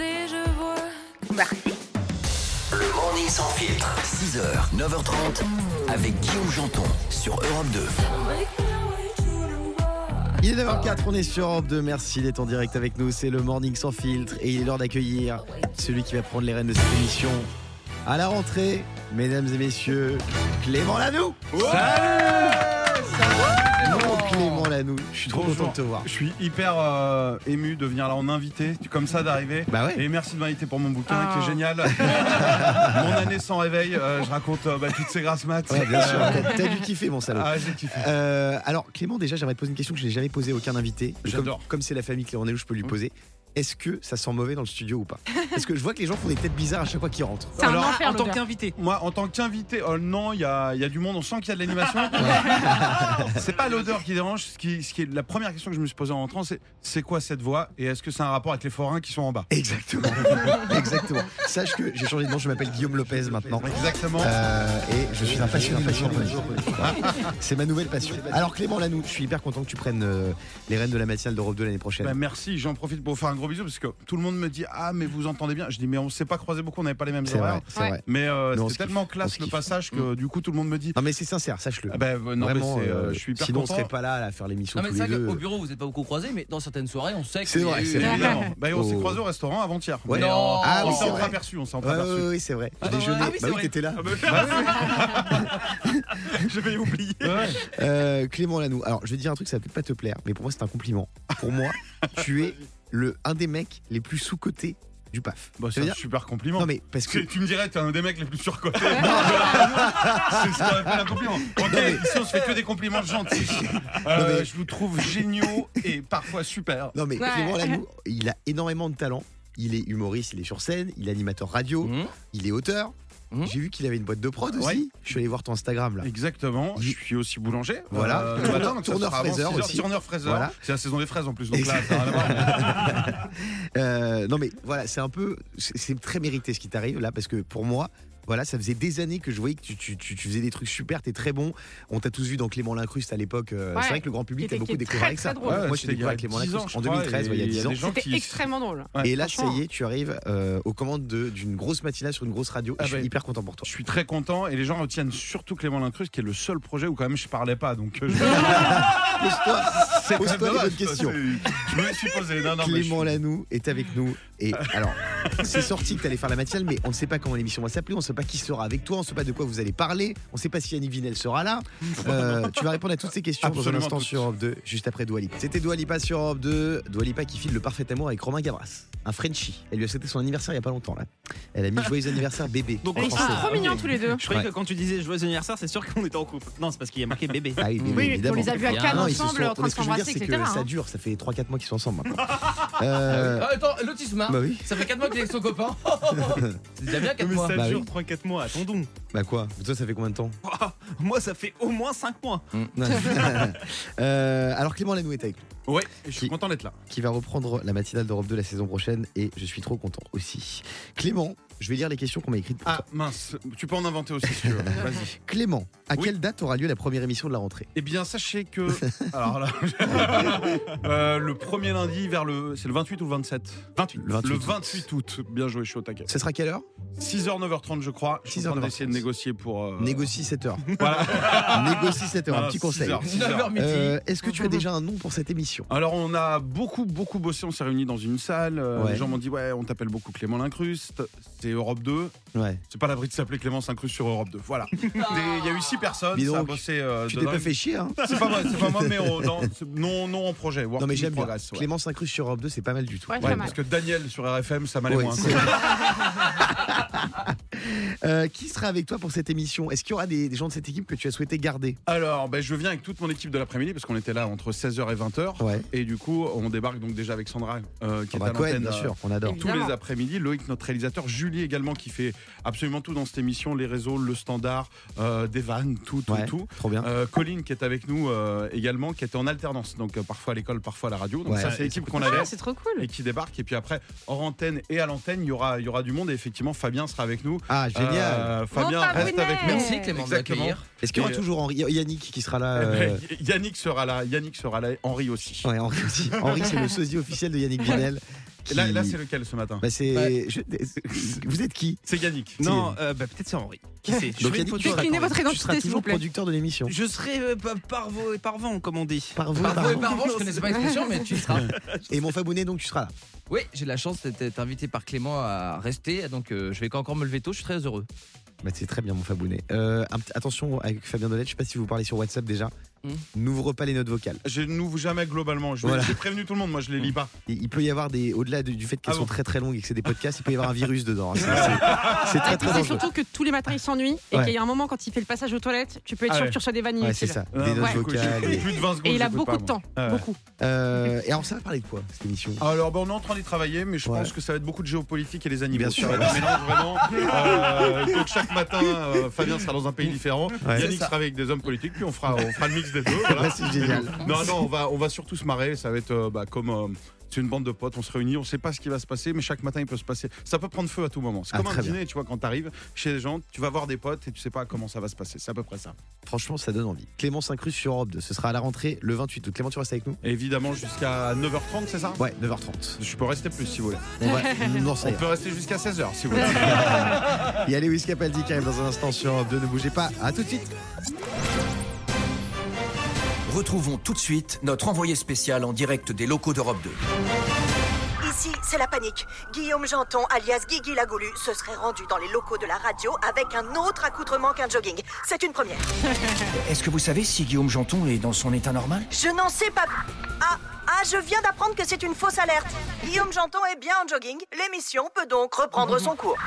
Le morning sans filtre. 6h, 9h30 avec Guillaume Janton sur Europe 2. Il est 9h04, on est sur Europe 2. Merci d'être en direct avec nous. C'est le Morning sans filtre et il est l'heure d'accueillir celui qui va prendre les rênes de cette émission. À la rentrée, mesdames et messieurs, Clément Lanoux. Mon Clément Lanoux, je suis trop Bonjour. content de te voir. Je suis hyper euh, ému de venir là en invité, comme ça d'arriver. Bah ouais. Et merci de m'inviter pour mon bouquin Ah. qui est génial. mon année sans réveil, euh, je raconte euh, bah, toutes ces grasses maths. Ouais, bien sûr. T'as- dû kiffer, mon salaud. Ah, j'ai kiffé. Euh, alors Clément, déjà j'aimerais te poser une question que je n'ai jamais posée à aucun invité. J'adore. comme c'est la famille Clément Nelou, je peux lui poser. Est-ce que ça sent mauvais dans le studio ou pas? Parce que je vois que les gens font des têtes bizarres à chaque fois qu'ils rentrent. C'est un Alors, enfer En tant l'odeur. qu'invité. Moi, en tant qu'invité, oh non, il y a, il y a du monde, on sent qu'il y a de l'animation. c'est pas l'odeur qui dérange. Ce qui, ce qui est la première question que je me suis posée en rentrant, c'est c'est quoi cette voix et est-ce que c'est un rapport avec les forains qui sont en bas? Exactement. Exactement. Sache que j'ai changé de nom, je m'appelle Guillaume Lopez maintenant. Exactement. Euh, et je suis un passionné. C'est ma nouvelle passion. Alors Clément Lanoux, je suis hyper content que tu prennes euh, les rênes de la matinale d'Europe 2 l'année prochaine. Bah, merci, j'en profite pour faire un gros parce que tout le monde me dit Ah, mais vous entendez bien. Je dis Mais on s'est pas croisé beaucoup, on n'avait pas les mêmes c'est horaires. vrai, c'est Ouais. vrai. Mais euh, on se tellement kiffe, on classe se le passage que du coup tout le monde me dit Non mais c'est sincère, sache-le. ah bah, euh, non, Vraiment, mais c'est, euh, je suis hyper sinon on content. serait pas là à faire l'émission Non, mais c'est qu'au bureau, vous n'êtes pas beaucoup croisés, mais dans certaines soirées, on sait que C'est vrai, c'est. Bah, on s'est Oh. croisé au restaurant avant-hier. Ouais. Non. Ah on oui, s'est c'est entreaperçu, on entreaperçu. ouais, ouais, c'est vrai. Ah, Déjeuner. ah oui, c'est bah oui, t'étais là. Ah Je vais oublier. Clément Lanoux. Alors, je vais dire un truc, ça va peut-être pas te plaire, mais pour moi, c'est un compliment. Pour moi, tu es le un des mecs les plus sous-cotés du PAF. Bah, c'est un dire- super compliment. Non, mais parce que. Tu, tu me dirais, t'es un des mecs les plus surcotés. c'est ce qu'on appelle un compliment. Ok, mais- ici on se fait que des compliments gentils. Euh, Non, mais- Je vous trouve géniaux et parfois super. Non, mais Ouais. Clément Lanoux, il a énormément de talent. Il est humoriste, il est sur scène, il est animateur radio, Mmh. il est auteur. Mhm. J'ai vu qu'il avait une boîte de prod aussi. Ouais. Je suis allé voir ton Instagram là. Exactement, je suis aussi boulanger. Voilà. Euh, le Tourneur- matin, fraiseur 6 heures. aussi. Tourneur fraiseur. Voilà. C'est la saison des fraises en plus, donc là, ça. Euh, non mais voilà, c'est un peu, c'est très mérité ce qui t'arrive là parce que pour moi, voilà, ça faisait des années que je voyais que tu, tu- tu- tu faisais des trucs super, t'es très bon. On t'a tous vu dans Clément Lincruste à l'époque. euh, Ouais. c'est vrai que le grand public a beaucoup découvert très, avec ça. très drôle. Moi, il y découvert avec Clément 10 ans, Lincruste je en crois, 2013, et ouais, il y a il y 10 a ans. C'était extrêmement drôle. Et là, ça y est, tu arrives euh, aux commandes de- d'une grosse matinale sur une grosse radio. Ah je suis bah, hyper content pour toi. Je suis très content et les gens retiennent surtout Clément Lincruste qui est le seul projet où quand même je parlais pas. Donc euh, je- Pose-toi, pose-toi les bonnes questions. Je me suis posé. Non, non, mais je Clément suis- Lanoux est avec nous. Et alors, c'est sorti que tu allais faire la matinale, mais on ne sait pas comment l'émission va s'appeler, on ne sait pas qui sera avec toi, on ne sait pas de quoi vous allez parler, on ne sait pas si Yannick Vinel sera là. Euh, tu vas répondre à toutes ces questions dans un Absolument instant toutes. sur Europe 2, juste après Dua Lipa. C'était Dua Lipa sur Europe 2, Dua Lipa qui file le parfait amour avec Romain Gabras, un Frenchie. Elle lui a souhaité son anniversaire il n'y a pas longtemps là. Elle a mis joyeux anniversaire bébé. Donc, Ils sont trop mignons tous les deux. Je croyais Ouais. que quand tu disais joyeux anniversaire, c'est sûr qu'on était en couple. Non, c'est parce qu'il y a marqué bébé. Ah oui, bébé, Oui, on les a vus à. Cannes ensemble, sont- en train de s'embrasser, etc. que ça hein. dure, ça fait 3-4 mois qu'ils sont ensemble maintenant. Euh, Ah, attends, l'autisme, hein bah oui. Ça fait 4 mois qu'il est avec son copain. c'est déjà bien 4 Mais mois. Ça Bah dure oui. 3-4 mois, attendons. Bah quoi? Toi, ça fait combien de temps? Moi, ça fait au moins 5 mois. Euh, Alors Clément Lanoux est avec nous. Ouais, je suis Qui- content d'être là. qui va reprendre la matinale d'Europe 2 la saison prochaine et je suis trop content aussi. Clément, je vais lire les questions qu'on m'a écrites pour Ah toi. mince, tu peux en inventer aussi si tu veux. Vas-y. Clément, à Oui. quelle date aura lieu la première émission de la rentrée? Eh bien, sachez que. Alors là. euh, le premier lundi vers le. C'est le 28 ou le 27 28. Le 28 Le août. 28 août. Bien joué, je suis au taquet. Ce sera quelle heure? 6h, 9h30, je crois. Je suis en train 6h, d'essayer de 9h30. négocier pour. euh, Négocie 7 heures. Voilà. Négocie 7 heures, un Voilà, petit 6 conseil. heures, 6 heures. 9h midi. Euh, Est-ce que tu as déjà un nom pour cette émission? Alors on a beaucoup beaucoup bossé, on s'est réunis dans une salle, euh, Ouais. les gens m'ont dit ouais on t'appelle beaucoup Clément Lincruste, c'est Europe 2, Ouais. c'est pas l'abri de s'appeler Clément Incruste sur Europe 2, voilà. Des- Il y a eu six personnes, Dis ça a donc, bossé euh, Tu t'es pas fait chier, hein C'est pas moi, c'est pas moi mais dans- c'est- non, non en projet, work Non mais j'aime bien. ouais. Clément S'incruste sur Europe 2, c'est pas mal du tout. Ouais, Ouais, pas mal. parce que Daniel sur RFM ça m'allait Ouais, moins. Euh, qui sera avec toi pour cette émission? Est-ce qu'il y aura des, des gens de cette équipe que tu as souhaité garder? Alors ben, je viens avec toute mon équipe de l'après-midi parce qu'on était là entre 16h et 20h Ouais. et du coup on débarque donc déjà avec Sandra euh, qui Sandra est à Cohen, l'antenne bien euh, sûr, on adore. tous les après-midi. Loïc, notre réalisateur, Julie également, qui fait absolument tout dans cette émission, les réseaux, le standard, euh, des vannes, tout, tout, Ouais, tout. trop bien. Euh, Colline qui est avec nous euh, également, qui était en alternance, donc euh, parfois à l'école, parfois à la radio. Donc Ouais. ça c'est l'équipe qu'on avait. Ah, c'est trop cool. Et qui débarque et puis après hors antenne et à l'antenne il y aura il y aura du monde et effectivement Fabien sera avec nous Ah, génial. Euh, Fabien Mon reste avec nous Merci Clément de Exactement. m'accueillir. Est-ce qu'il y aura et- toujours Henri- Yannick qui sera là Eh ben, euh, Yannick sera là Yannick sera là Henri aussi Ouais, Henri aussi. Henri, c'est le sosie officiel de Yannick Vinel. Là, c'est lequel ce matin Bah, c'est. Ouais. je- Vous êtes qui c'est Yannick Non, euh, bah, peut-être c'est Henri. Qui sait Je tu seras- Déclinez votre Tu identité, seras s'il vous toujours plaît. producteur de l'émission. Je serai euh, pa- par vos et par vent, comme on dit. Par vous, Par par vous et vous. par vent, je connaissais pas l'expression, mais tu y seras. Et mon Fabounet, donc tu seras là. Oui, j'ai la chance d'être invité par Clément à rester, donc euh, je vais encore me lever tôt, je suis très heureux. Bah, c'est très bien, mon Fabounet. Euh, attention avec Fabien Dolette, je sais pas si vous parlez sur WhatsApp déjà. Hmm. n'ouvre pas les notes vocales. Je n'ouvre jamais globalement. Je- Voilà. J'ai prévenu tout le monde, moi je les lis pas. Et il peut y avoir des, au-delà de- du fait qu'elles Ah sont bon très très longues et que c'est des podcasts, il peut y avoir un virus dedans. hein. C'est- C'est c'est très Et très c'est surtout que tous les matins il s'ennuie et Ouais. qu'il y a un moment quand il fait le passage aux toilettes, tu peux être Ah sûr ouais. que tu reçois des vanilles. Ouais, c'est ça. Des notes Ouais. vocales. Et- Plus de 20 secondes. Et il a beaucoup pas, de temps. Ouais. Beaucoup. Euh, et alors ça va parler de quoi cette émission? Alors, ben, on est en train d'y travailler, mais je Ouais. pense que ça va être beaucoup de géopolitique et les animaux. Bien sûr. Euh, donc, chaque matin, euh, Fabien sera dans un pays différent. Yannick sera avec des hommes politiques, puis on fera, on fera le mix des deux. voilà. Ouais, c'est génial. Non, non, on va, on va surtout se marrer. Ça va être euh, bah, comme. euh, c'est une bande de potes, on se réunit, on sait pas ce qui va se passer, mais chaque matin il peut se passer. Ça peut prendre feu à tout moment. C'est Ah, comme un très dîner, tu vois, quand t'arrives chez les gens, tu vas voir des potes et tu sais pas comment ça va se passer. C'est à peu près ça. Franchement, ça donne envie. Clément s'incruste sur Europe 2. Ce sera à la rentrée le 28 août. Clément, tu restes avec nous? Et évidemment, jusqu'à 9h30, c'est ça? Ouais, 9h30. Je peux rester plus si vous voulez. On va... non, ça On ira. peut rester jusqu'à 16h si vous voulez. Il y a Lewis Capaldi qui arrive dans un instant sur Europe 2. Ne bougez pas. À tout de suite. Retrouvons tout de suite notre envoyé spécial en direct des locaux d'Europe 2. Ici, c'est la panique. Guillaume Janton, alias Guigui Lagoulu, se serait rendu dans les locaux de la radio avec un autre accoutrement qu'un jogging. C'est une première. Est-ce que vous savez si Guillaume Janton est dans son état normal? Je n'en sais pas. Ah, ah, je viens d'apprendre que c'est une fausse alerte. Guillaume Janton est bien en jogging. L'émission peut donc reprendre son cours.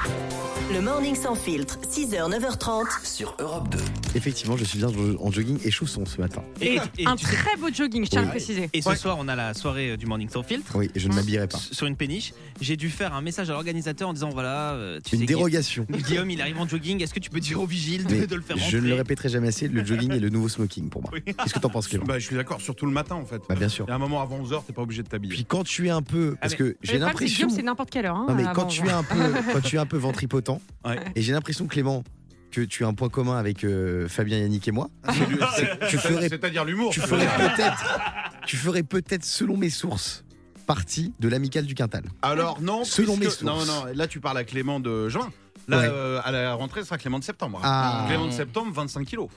Le morning sans filtre, 6h, 9h30. Sur Europe 2. Effectivement, je suis bien en jogging et chausson ce matin. Et, et Un tu sais- très beau jogging, je tiens à le préciser. et ce Ouais. soir, on a la soirée euh, du Morning Sans Filtre. Oui, et je ne m'habillerai pas. Sur une péniche, j'ai dû faire un message à l'organisateur en disant voilà, euh, tu Une sais, dérogation. Guillaume, Guillaume, il arrive en jogging. Est-ce que tu peux dire au vigile de, Mais de le faire je rentrer ne le répéterai jamais assez, le jogging est le nouveau smoking pour moi. Oui. Qu'est-ce que t'en penses, Clément? Bah, je suis d'accord, surtout le matin en fait. Bah bien sûr. Il y a un moment avant 11h, t'es pas obligé de t'habiller. Puis quand tu es un peu, parce mais- que Le j'ai problème, c'est que l'impression, Guillaume, c'est n'importe quelle heure. hein, non mais avant, quand tu es un peu, quand tu es un peu ventripotent, Ouais. et j'ai l'impression Clément que tu as un point commun avec euh, Fabien, Yannick et moi. tu ferais, C'est-à-dire l'humour. tu ferais peut-être, tu ferais peut-être, selon mes sources, partie de l'amicale du Quintal. Alors non, Selon puisque- mes sources. Non, non, là tu parles à Clément de juin. Là, Ouais. euh, à la rentrée, ce sera Clément de septembre. Ah. Clément de septembre, 25 kilos.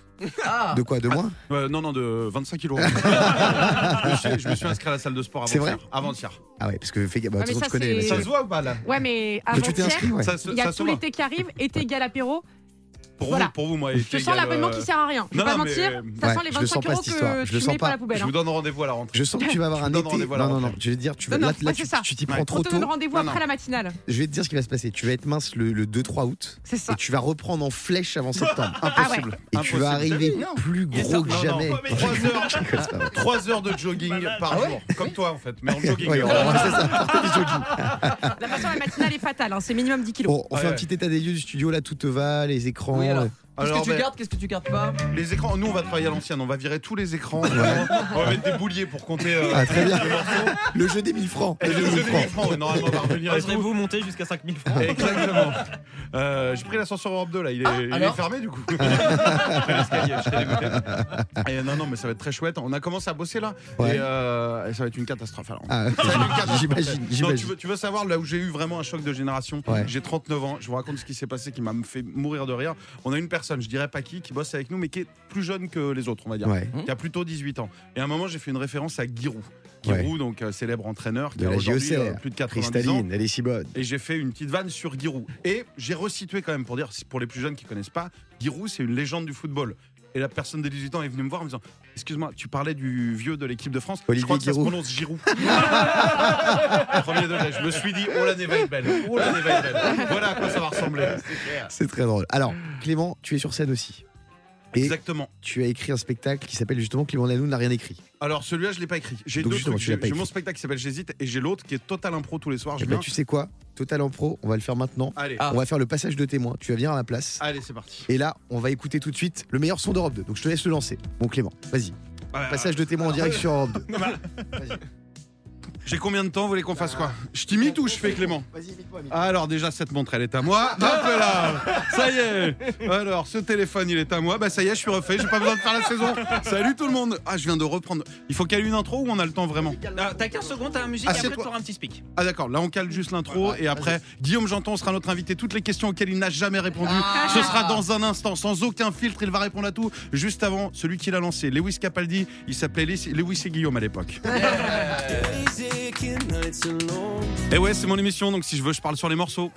Ah De quoi, de moi Euh, non, non, de 25 kilos. je, me suis, je me suis inscrit à la salle de sport C'est vrai avant-hier. Avant-hier. Ah ouais, parce que fais, bah, de Ah, toute mais façon, ça, tu connais les c'est- Ça messieurs. se voit ou pas là? Ouais, mais tu t'es avant-hier, inscrit, ouais. Ça se- il y a ça se tout voit. l'été qui arrive, été égal apéro. Pour Voilà. vous, pour vous, moi, Je sens l'abonnement euh, qui sert à rien. Je vais non, pas non, mentir, mais- ça Ouais, sent les je le 25 sens pas, euros que Je tu sens mets pas pas. la poubelle. Je hein. vous donne rendez-vous à la rentrée. Je sens que tu vas avoir un été. Non, non, non. Je vais te dire, tu vas, là, tu c'est ça. tu t'y Ouais. prends On trop te donne tôt. rendez-vous après la matinale. Je vais te dire ce qui va se passer. Tu vas être mince le, le 2-3 août. C'est ça. Et tu vas reprendre en flèche avant septembre. Impossible. Et tu vas arriver plus gros que jamais. non, mais trois heures. Je rigole, c'est pas vrai. 3 heures de jogging par jour. Comme toi, en fait, mais en jogging. Ouais, on va- c'est ça, porter du jogging. La façon, la matinale est fatale. hein, C'est minimum 10 kilos. On fait un petit état des lieux du studio, là, tout te va, les écrans. Oui, alors. euh, Qu'est-ce que tu ben, gardes Qu'est-ce que tu gardes pas Les écrans, nous on va travailler à l'ancienne, on va virer tous les écrans. vraiment. On va mettre des bouliers pour compter. euh, Ah, très bien. les morceaux. Le jeu des 1000 francs. Le Et jeu des jeu 1000 des francs. 1000 francs, ouais, normalement, on va revenir et tout. Oserez-vous monter jusqu'à 5000 francs Exactement. Euh, J'ai pris l'ascenseur Europe 2 là, il est, il est alors fermé du coup. Dégoûté. Et non, non, mais ça va être très chouette. On a commencé à bosser là. Ouais. Et, euh, et ça va être une catastrophe. Alors. Ah. J'imagine, Non, tu j'imagine. veux, tu veux savoir là où j'ai eu vraiment un choc de génération? Ouais. J'ai 39 ans, je vous raconte ce qui s'est passé qui m'a fait mourir de rire. On a une personne, je dirais pas qui, qui bosse avec nous, mais qui est plus jeune que les autres, on va dire. Ouais. Qui a plutôt 18 ans. Et à un moment, j'ai fait une référence à Giroud. Giroud, donc euh, célèbre entraîneur qui De a la aujourd'hui, JOCR. euh, plus de 90 ans. Elle est si bonne. Et j'ai fait une petite vanne sur Giroud. Et j'ai resitué quand même pour dire, pour les plus jeunes qui connaissent pas, Giroud, c'est une légende du football. Et la personne de 18 ans est venue me voir en me disant Excuse-moi, tu parlais du vieux de l'équipe de France. Olivier je crois que ça se prononce Giroud. Premier degré. Je me suis dit Oh l'année va être belle. Oh être belle. Voilà à quoi ça va ressembler. C'est très drôle. Alors, Clément, tu es sur scène aussi. Et Exactement. tu as écrit un spectacle qui s'appelle justement Clément Lanoux n'a rien écrit. Alors celui-là, je l'ai pas écrit. J'ai deux trucs. J'ai mon spectacle qui s'appelle J'hésite et j'ai l'autre qui est Total Impro tous les soirs. Eh Je ben, viens. tu sais quoi? Total en pro, on va le faire maintenant. Allez, Ah. On va faire le passage de témoin. Tu vas venir à ma place. allez, c'est parti. Et là, on va écouter tout de suite le meilleur son d'Europe 2. Donc je te laisse le lancer. Bon Clément, vas-y. Passage de témoin en direct sur Europe 2. J'ai combien de temps Vous voulez qu'on fasse quoi Je t'imite ou je fais Clément Vas-y, imite-moi. Alors déjà cette montre elle est à moi. Hop là Ça y est Alors ce téléphone il est à moi. Bah ça y est je suis refait, j'ai pas besoin de faire la saison. Salut tout le monde Ah je viens de reprendre. Il faut caler une intro ou on a le temps vraiment Ah, T'as 15 secondes, t'as la musique, et après t'auras un petit speak. Ah d'accord, là on cale juste l'intro et après Guillaume Janton sera notre invité. Toutes les questions auxquelles il n'a jamais répondu, ce sera dans un instant, sans aucun filtre, il va répondre à tout. Juste avant, celui qui l'a lancé, Lewis Capaldi, il s'appelait Lewis Lewis et Guillaume à l'époque. Et ouais, c'est mon émission, donc si je veux, je parle sur les morceaux.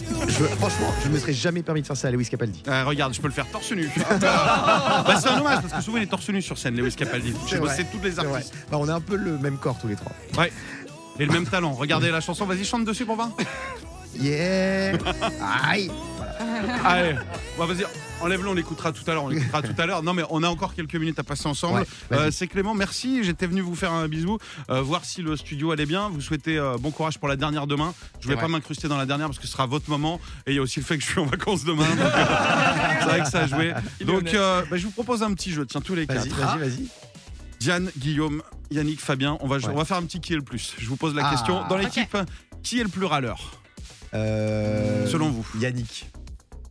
Je, franchement, je ne me serais jamais permis de faire ça à Lewis Capaldi. Ah, regarde, je peux le faire torse nu. bah, c'est un hommage parce que souvent il est torse nu sur scène, Lewis Capaldi. J'ai C'est bossé tous les artistes. Bah, on a un peu le même corps tous les trois. Ouais. Et le même talent. Regardez la chanson, vas-y, chante dessus pour voir. Yeah Aïe Allez, ouais, vas-y, enlève-le, on l'écoutera tout à l'heure. On l'écoutera tout à l'heure. Non, mais on a encore quelques minutes à passer ensemble. Ouais. Euh, c'est Clément, merci. J'étais venu vous faire un bisou, euh, voir si le studio allait bien. Vous souhaitez euh, bon courage pour la dernière demain. Je voulais pas m'incruster dans la dernière parce que ce sera votre moment. Et il y a aussi le fait que je suis en vacances demain. c'est vrai que ça a joué. Donc, euh, bah, je vous propose un petit jeu. Tiens, tous les Vas-y, quatre. vas-y, vas-y. Diane, Guillaume, Yannick, Fabien, on va, Ouais. on va faire un petit qui est le plus. Je vous pose la Ah. question. Dans l'équipe, qui est le plus râleur? Euh, Selon vous Yannick.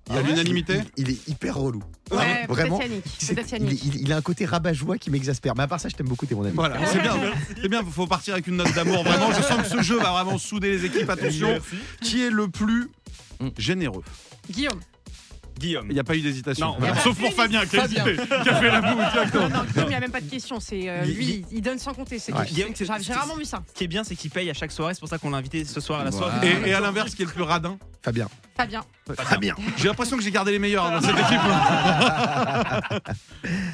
Il y a l'unanimité il, il est hyper relou. Ouais, Vraiment. il, il- il a un côté rabat-joie qui m'exaspère. Mais à part ça, je t'aime beaucoup, t'es mon ami. Voilà, c'est bien. C'est bien, faut partir avec une note d'amour. Vraiment, je sens que ce jeu va vraiment souder les équipes. Attention, qui est le plus généreux? Guillaume. Guillaume. Il n'y a pas eu d'hésitation. Non. Sauf pour Fabien qui a hésité, qui a fait la boue directement. Non, Guillaume, il n'y a même pas de question. C'est euh, lui, il donne sans compter. C'est Ouais. Guillaume, J'ai c'est- j'ai rarement vu ça. Ce qui est bien, c'est qu'il paye à chaque soirée. C'est pour ça qu'on l'a invité ce soir à la soirée. Et, et à l'inverse, qui est le plus radin Fabien. Fabien. Fabien. J'ai l'impression que j'ai gardé les meilleurs dans cette équipe.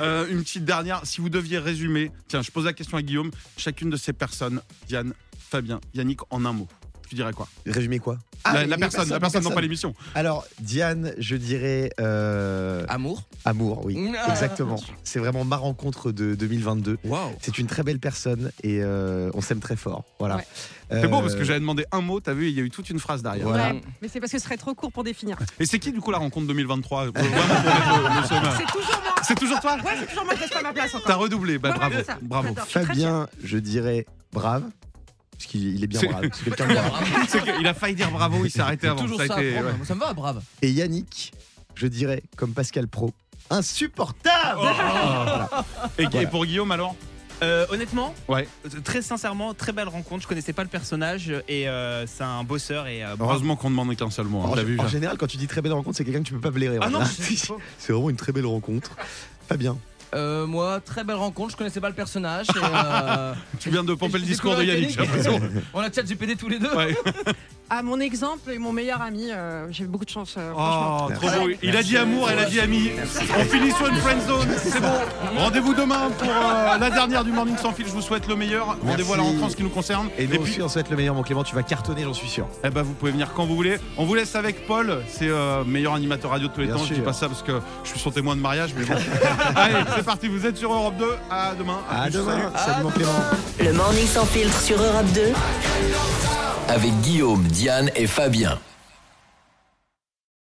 Euh, une petite dernière, si vous deviez résumer, tiens, je pose la question à Guillaume, chacune de ces personnes, Diane, Fabien, Yannick, en un mot. Tu dirais quoi Résumé quoi la, Ah, la personne, la personne, non pas l'émission. Alors, Diane, je dirais euh, Amour. amour, oui. Ah. Exactement. C'est vraiment ma rencontre de 2022. Waouh. C'est une très belle personne et euh, on s'aime très fort. Voilà. Ouais. C'est beau Euh, parce que j'avais demandé un mot, t'as vu, il y a eu toute une phrase derrière. Voilà. Ouais, mais c'est parce que ce serait trop court pour définir. Et c'est qui du coup la rencontre 2023 Vraiment pour mettre le- le sommaire. C'est toujours moi. C'est toujours toi Ouais, c'est toujours moi qui laisse pas ma place T'as redoublé, bah Ouais, bravo, bravo. Je Fabien, je dirais brave. Parce qu'il il est bien brave. C'est quelqu'un de brave. C'est qu'il a failli dire bravo, il s'est arrêté avant. Toujours Ça ça. a été, bravo. ouais. Ça me va, brave. Et Yannick, je dirais, comme Pascal Pro, insupportable Et, et Voilà. pour Guillaume alors? Euh, honnêtement, Ouais. euh, très sincèrement, très belle rencontre. Je connaissais pas le personnage et euh, c'est un bosseur et euh. Heureusement qu'on demande qu'un seul mot. hein, en, vu en général, quand tu dis très belle rencontre, c'est quelqu'un que tu peux pas blairer. Ah voilà. non, c'est faux. c'est vraiment une très belle rencontre. Fabien. Euh, moi, très belle rencontre. Je connaissais pas le personnage. et, euh, Tu viens de pomper le discours de Yannick, j'ai l'impression. On a chat GPD tous les deux. Ouais. À mon exemple et mon meilleur ami, euh, j'ai eu beaucoup de chance. euh, franchement. Oh, trop beau. Il a dit amour, elle a dit ami. On finit sur une friend zone, c'est bon. Rendez-vous demain pour euh, la dernière du Morning sans fil. Je vous souhaite le meilleur. Rendez-vous à la Merci. rentrée en ce qui nous concerne. Et nous puis, aussi, on souhaite le meilleur, mon Clément. Tu vas cartonner, j'en suis sûr. eh ben, vous pouvez venir quand vous voulez. On vous laisse avec Paul. C'est euh, meilleur animateur radio de tous les Bien temps. Je dis sûr. pas ça parce que je suis son témoin de mariage, mais bon. Allez, c'est parti. Vous êtes sur Europe 2. À demain. À plus. demain. Salut. Salut, mon Clément. Le Morning sans filtre sur Europe 2. Avec Guillaume, Diane et Fabien.